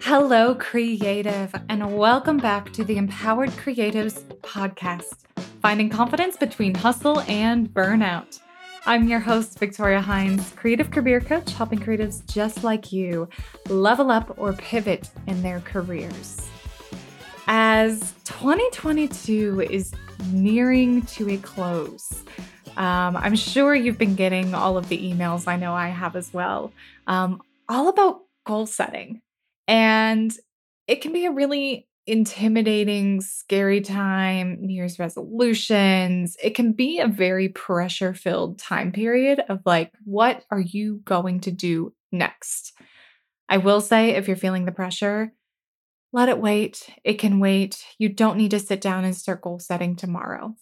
Hello, creative, and welcome back to the Empowered Creatives podcast, finding confidence between hustle and burnout. I'm your host, Victoria Hines, creative career coach, helping creatives just like you level up or pivot in their careers. As 2022 is nearing to a close, um, I'm sure you've been getting all of the emails. I know I have as well. Um, all about goal setting. And it can be a really intimidating, scary time, New Year's resolutions. It can be a very pressure filled time period of like, what are you going to do next? I will say, if you're feeling the pressure, let it wait. It can wait. You don't need to sit down and start goal setting tomorrow.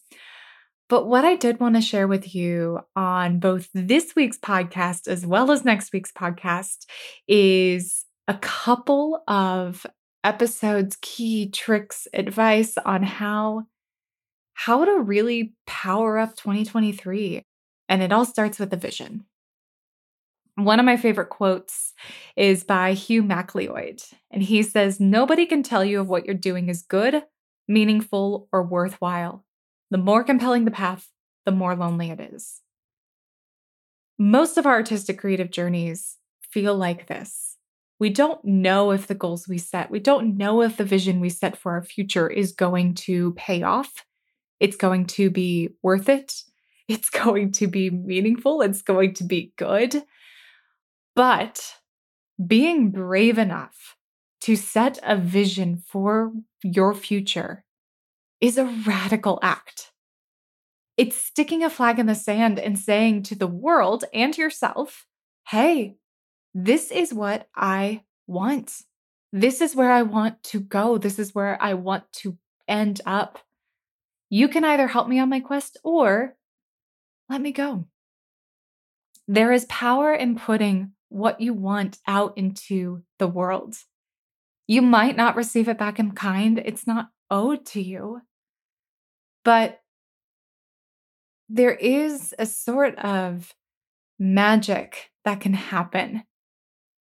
But what I did want to share with you on both this week's podcast as well as next week's podcast is a couple of episodes, key tricks, advice on how how to really power up 2023. And it all starts with a vision. One of my favorite quotes is by Hugh MacLeod, and he says, Nobody can tell you if what you're doing is good, meaningful, or worthwhile. The more compelling the path, the more lonely it is. Most of our artistic creative journeys feel like this. We don't know if the goals we set, we don't know if the vision we set for our future is going to pay off. It's going to be worth it. It's going to be meaningful. It's going to be good. But being brave enough to set a vision for your future is a radical act. It's sticking a flag in the sand and saying to the world and yourself, hey, this is what I want. This is where I want to go. This is where I want to end up. You can either help me on my quest or let me go. There is power in putting what you want out into the world. You might not receive it back in kind, it's not owed to you. But there is a sort of magic that can happen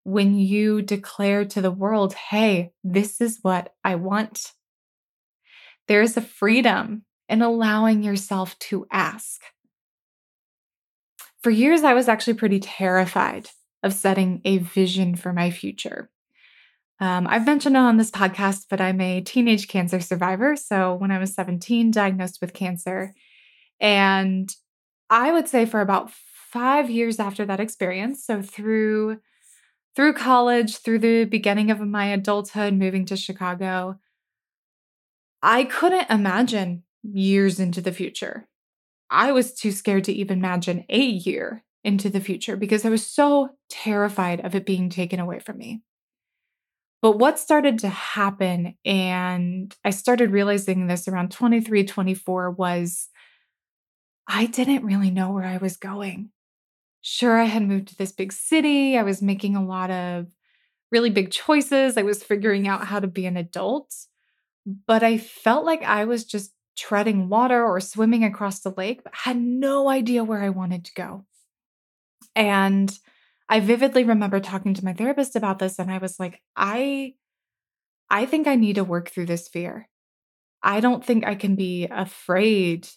when you declare to the world, hey, this is what I want. There is a freedom in allowing yourself to ask. For years, I was actually pretty terrified of setting a vision for my future. Um, I've mentioned on this podcast, but I'm a teenage cancer survivor. So when I was 17, diagnosed with cancer. And I would say for about five years after that experience, so through through college, through the beginning of my adulthood, moving to Chicago, I couldn't imagine years into the future. I was too scared to even imagine a year into the future because I was so terrified of it being taken away from me. But what started to happen, and I started realizing this around 23, 24, was I didn't really know where I was going sure, I had moved to this big city. I was making a lot of really big choices. I was figuring out how to be an adult, but I felt like I was just treading water or swimming across the lake, but had no idea where I wanted to go. And I vividly remember talking to my therapist about this and I was like, I I think I need to work through this fear. I don't think I can be afraid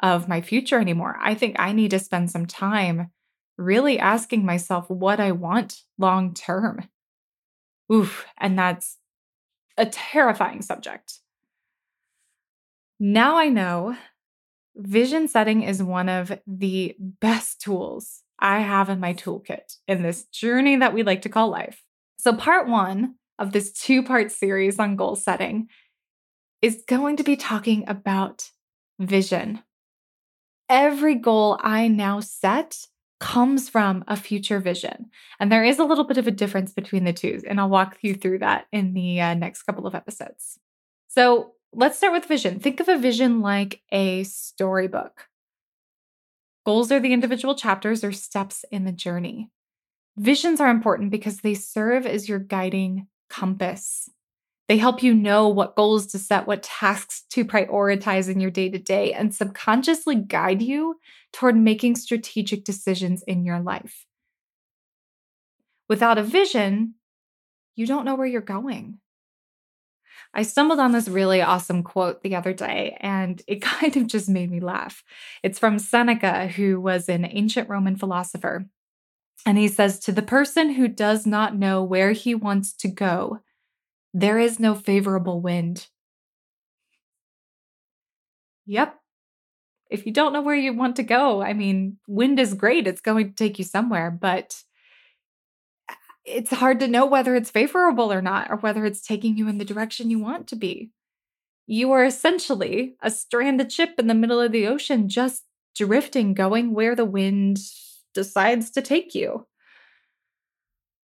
of my future anymore. I think I need to spend some time really asking myself what I want long term. Oof, and that's a terrifying subject. Now I know vision setting is one of the best tools I have in my toolkit in this journey that we like to call life. So, part one of this two part series on goal setting is going to be talking about vision. Every goal I now set comes from a future vision. And there is a little bit of a difference between the two. And I'll walk you through that in the uh, next couple of episodes. So let's start with vision. Think of a vision like a storybook. Goals are the individual chapters or steps in the journey. Visions are important because they serve as your guiding compass. They help you know what goals to set, what tasks to prioritize in your day to day, and subconsciously guide you toward making strategic decisions in your life. Without a vision, you don't know where you're going. I stumbled on this really awesome quote the other day, and it kind of just made me laugh. It's from Seneca, who was an ancient Roman philosopher. And he says, To the person who does not know where he wants to go, there is no favorable wind. Yep. If you don't know where you want to go, I mean, wind is great. It's going to take you somewhere, but it's hard to know whether it's favorable or not, or whether it's taking you in the direction you want to be. You are essentially a stranded ship in the middle of the ocean, just drifting, going where the wind decides to take you.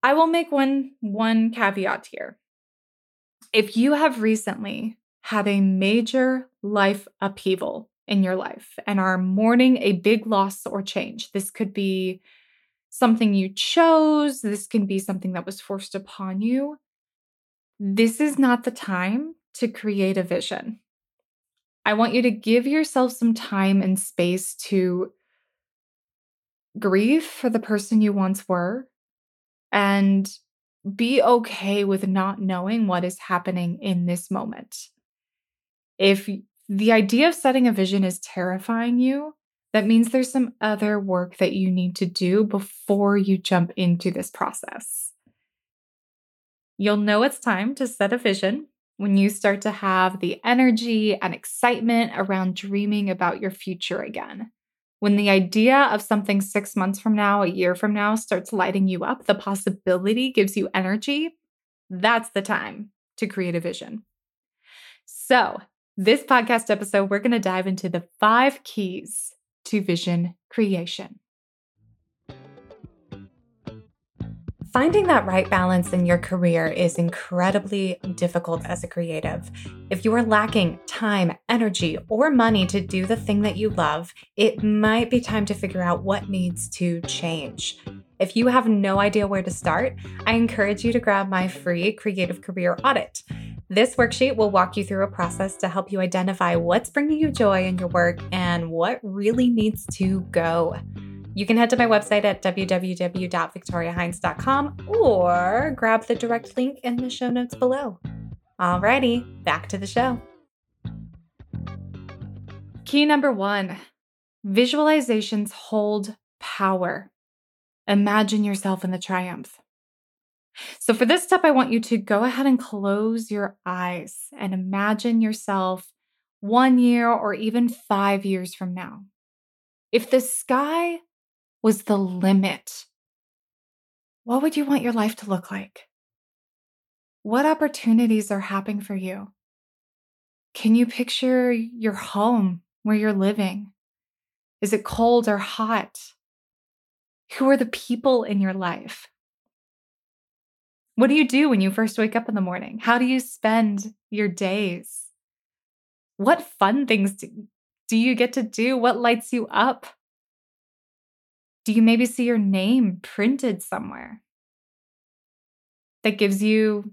I will make one one caveat here. If you have recently had a major life upheaval in your life and are mourning a big loss or change, this could be something you chose, this can be something that was forced upon you. This is not the time to create a vision. I want you to give yourself some time and space to grieve for the person you once were and be okay with not knowing what is happening in this moment. If the idea of setting a vision is terrifying you, that means there's some other work that you need to do before you jump into this process. You'll know it's time to set a vision when you start to have the energy and excitement around dreaming about your future again. When the idea of something six months from now, a year from now starts lighting you up, the possibility gives you energy, that's the time to create a vision. So, this podcast episode, we're going to dive into the five keys to vision creation. Finding that right balance in your career is incredibly difficult as a creative. If you are lacking time, energy, or money to do the thing that you love, it might be time to figure out what needs to change. If you have no idea where to start, I encourage you to grab my free creative career audit. This worksheet will walk you through a process to help you identify what's bringing you joy in your work and what really needs to go. You can head to my website at www.victoriahines.com or grab the direct link in the show notes below. Alrighty, back to the show. Key number one visualizations hold power. Imagine yourself in the triumph. So, for this step, I want you to go ahead and close your eyes and imagine yourself one year or even five years from now. If the sky was the limit, what would you want your life to look like? What opportunities are happening for you? Can you picture your home where you're living? Is it cold or hot? Who are the people in your life? What do you do when you first wake up in the morning? How do you spend your days? What fun things do, you get to do? What lights you up? Do you maybe see your name printed somewhere that gives you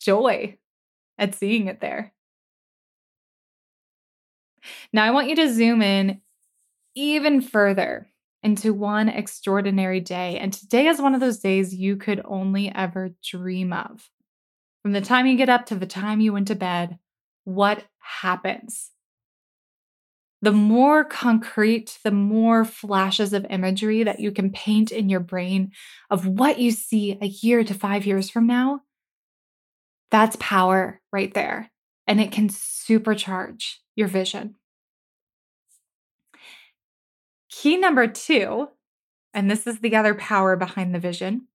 joy at seeing it there? Now, I want you to zoom in even further into one extraordinary day. And today is one of those days you could only ever dream of. From the time you get up to the time you went to bed, what happens? the more concrete, the more flashes of imagery that you can paint in your brain of what you see a year to five years from now, that's power right there. And it can supercharge your vision. Key number two, and this is the other power behind the vision,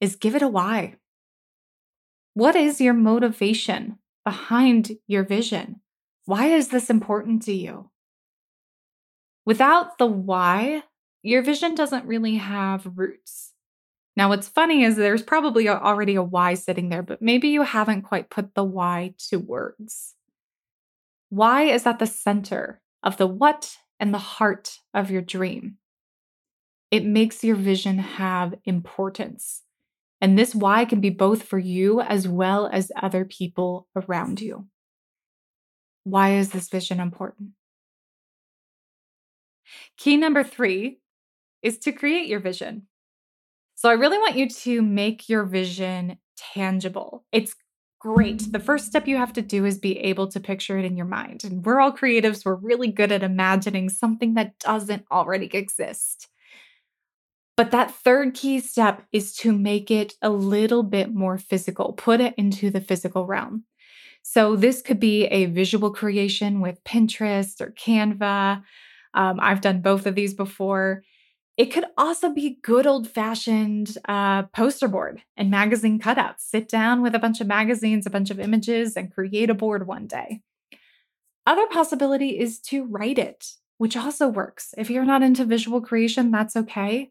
is give it a why. What is your motivation behind your vision? Why is this important to you? Without the why, your vision doesn't really have roots. Now, what's funny is there's probably already a why sitting there, but maybe you haven't quite put the why to words. Why is at the center of the what and the heart of your dream. It makes your vision have importance. And this why can be both for you as well as other people around you. Why is this vision important? Key number three is to create your vision. So I really want you to make your vision tangible. It's great. The first step you have to do is be able to picture it in your mind. And we're all creatives, we're really good at imagining something that doesn't already exist. But that third key step is to make it a little bit more physical, put it into the physical realm. So, this could be a visual creation with Pinterest or Canva. Um, I've done both of these before. It could also be good old fashioned uh, poster board and magazine cutouts. Sit down with a bunch of magazines, a bunch of images, and create a board one day. Other possibility is to write it, which also works. If you're not into visual creation, that's okay.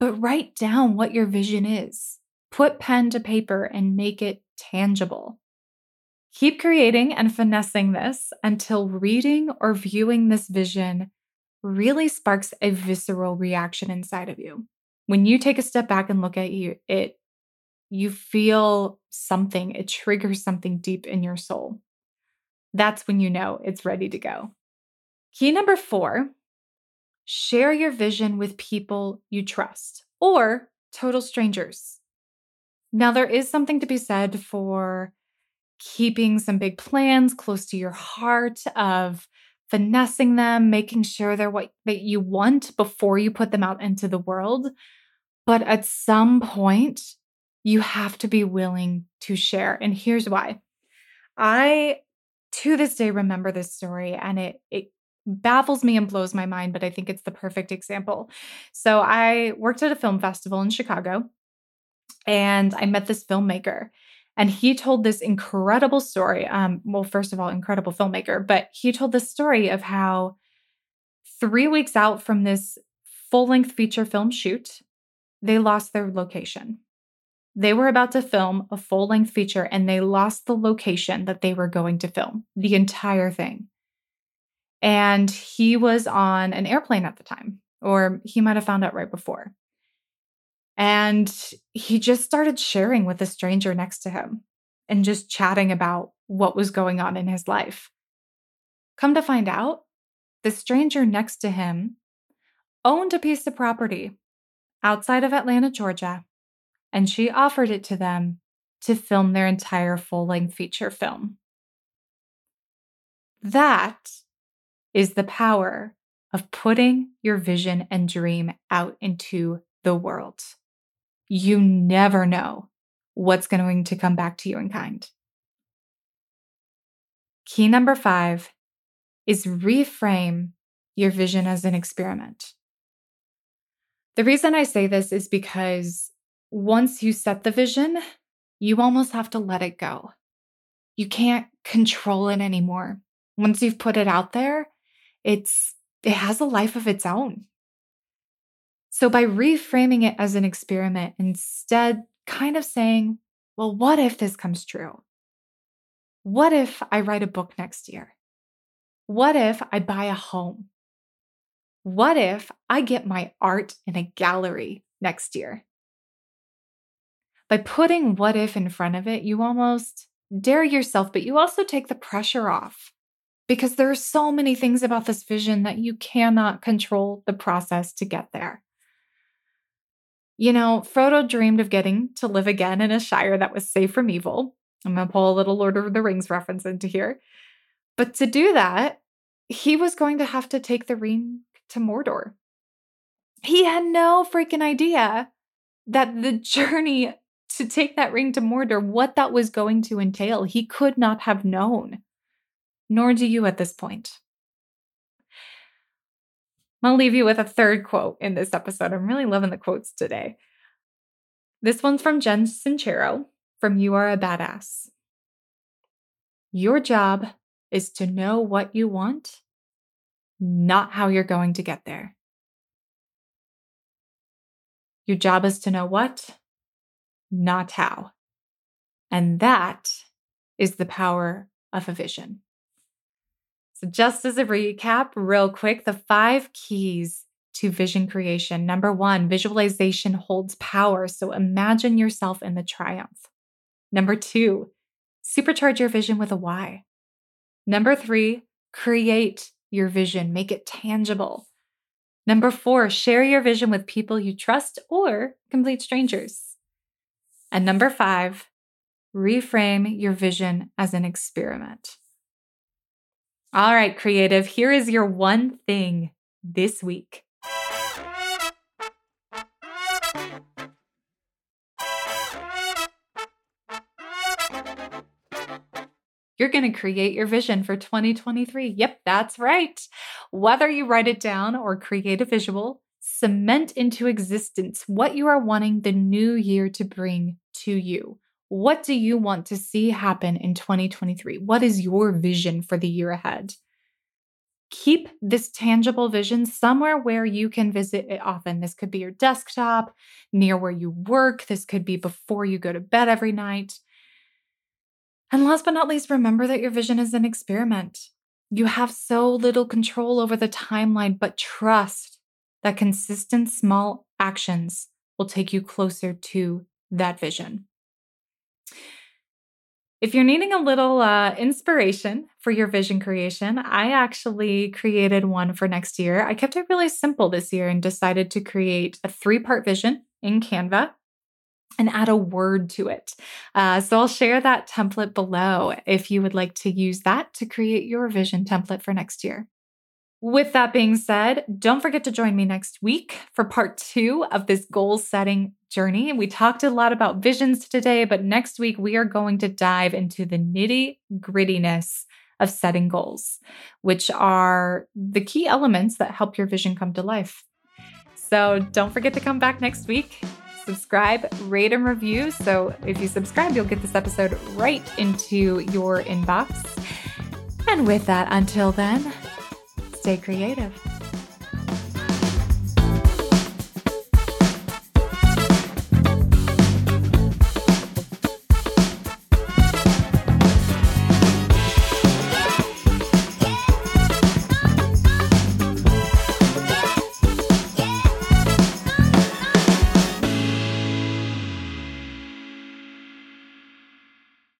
But write down what your vision is. Put pen to paper and make it tangible. Keep creating and finessing this until reading or viewing this vision really sparks a visceral reaction inside of you. When you take a step back and look at you, it you feel something, it triggers something deep in your soul. That's when you know it's ready to go. Key number 4, share your vision with people you trust or total strangers. Now there is something to be said for keeping some big plans close to your heart of finessing them, making sure they're what that you want before you put them out into the world. But at some point, you have to be willing to share. And here's why. I to this day remember this story and it it baffles me and blows my mind, but I think it's the perfect example. So I worked at a film festival in Chicago and I met this filmmaker and he told this incredible story. Um, well, first of all, incredible filmmaker, but he told the story of how three weeks out from this full length feature film shoot, they lost their location. They were about to film a full length feature and they lost the location that they were going to film, the entire thing. And he was on an airplane at the time, or he might have found out right before. And he just started sharing with a stranger next to him and just chatting about what was going on in his life. Come to find out, the stranger next to him owned a piece of property outside of Atlanta, Georgia, and she offered it to them to film their entire full length feature film. That is the power of putting your vision and dream out into the world you never know what's going to come back to you in kind. Key number five is reframe your vision as an experiment. The reason I say this is because once you set the vision, you almost have to let it go. You can't control it anymore. Once you've put it out there, it's it has a life of its own. So, by reframing it as an experiment, instead, kind of saying, well, what if this comes true? What if I write a book next year? What if I buy a home? What if I get my art in a gallery next year? By putting what if in front of it, you almost dare yourself, but you also take the pressure off because there are so many things about this vision that you cannot control the process to get there. You know, Frodo dreamed of getting to live again in a shire that was safe from evil. I'm going to pull a little Lord of the Rings reference into here. But to do that, he was going to have to take the ring to Mordor. He had no freaking idea that the journey to take that ring to Mordor, what that was going to entail, he could not have known. Nor do you at this point. I'll leave you with a third quote in this episode. I'm really loving the quotes today. This one's from Jen Sincero from You Are a Badass. Your job is to know what you want, not how you're going to get there. Your job is to know what, not how. And that is the power of a vision. So, just as a recap, real quick, the five keys to vision creation. Number one, visualization holds power. So imagine yourself in the triumph. Number two, supercharge your vision with a why. Number three, create your vision, make it tangible. Number four, share your vision with people you trust or complete strangers. And number five, reframe your vision as an experiment. All right, creative, here is your one thing this week. You're going to create your vision for 2023. Yep, that's right. Whether you write it down or create a visual, cement into existence what you are wanting the new year to bring to you. What do you want to see happen in 2023? What is your vision for the year ahead? Keep this tangible vision somewhere where you can visit it often. This could be your desktop, near where you work. This could be before you go to bed every night. And last but not least, remember that your vision is an experiment. You have so little control over the timeline, but trust that consistent small actions will take you closer to that vision. If you're needing a little uh, inspiration for your vision creation, I actually created one for next year. I kept it really simple this year and decided to create a three part vision in Canva and add a word to it. Uh, so I'll share that template below if you would like to use that to create your vision template for next year. With that being said, don't forget to join me next week for part two of this goal setting journey. We talked a lot about visions today, but next week we are going to dive into the nitty grittiness of setting goals, which are the key elements that help your vision come to life. So don't forget to come back next week subscribe, rate, and review. So if you subscribe, you'll get this episode right into your inbox. And with that, until then, stay creative.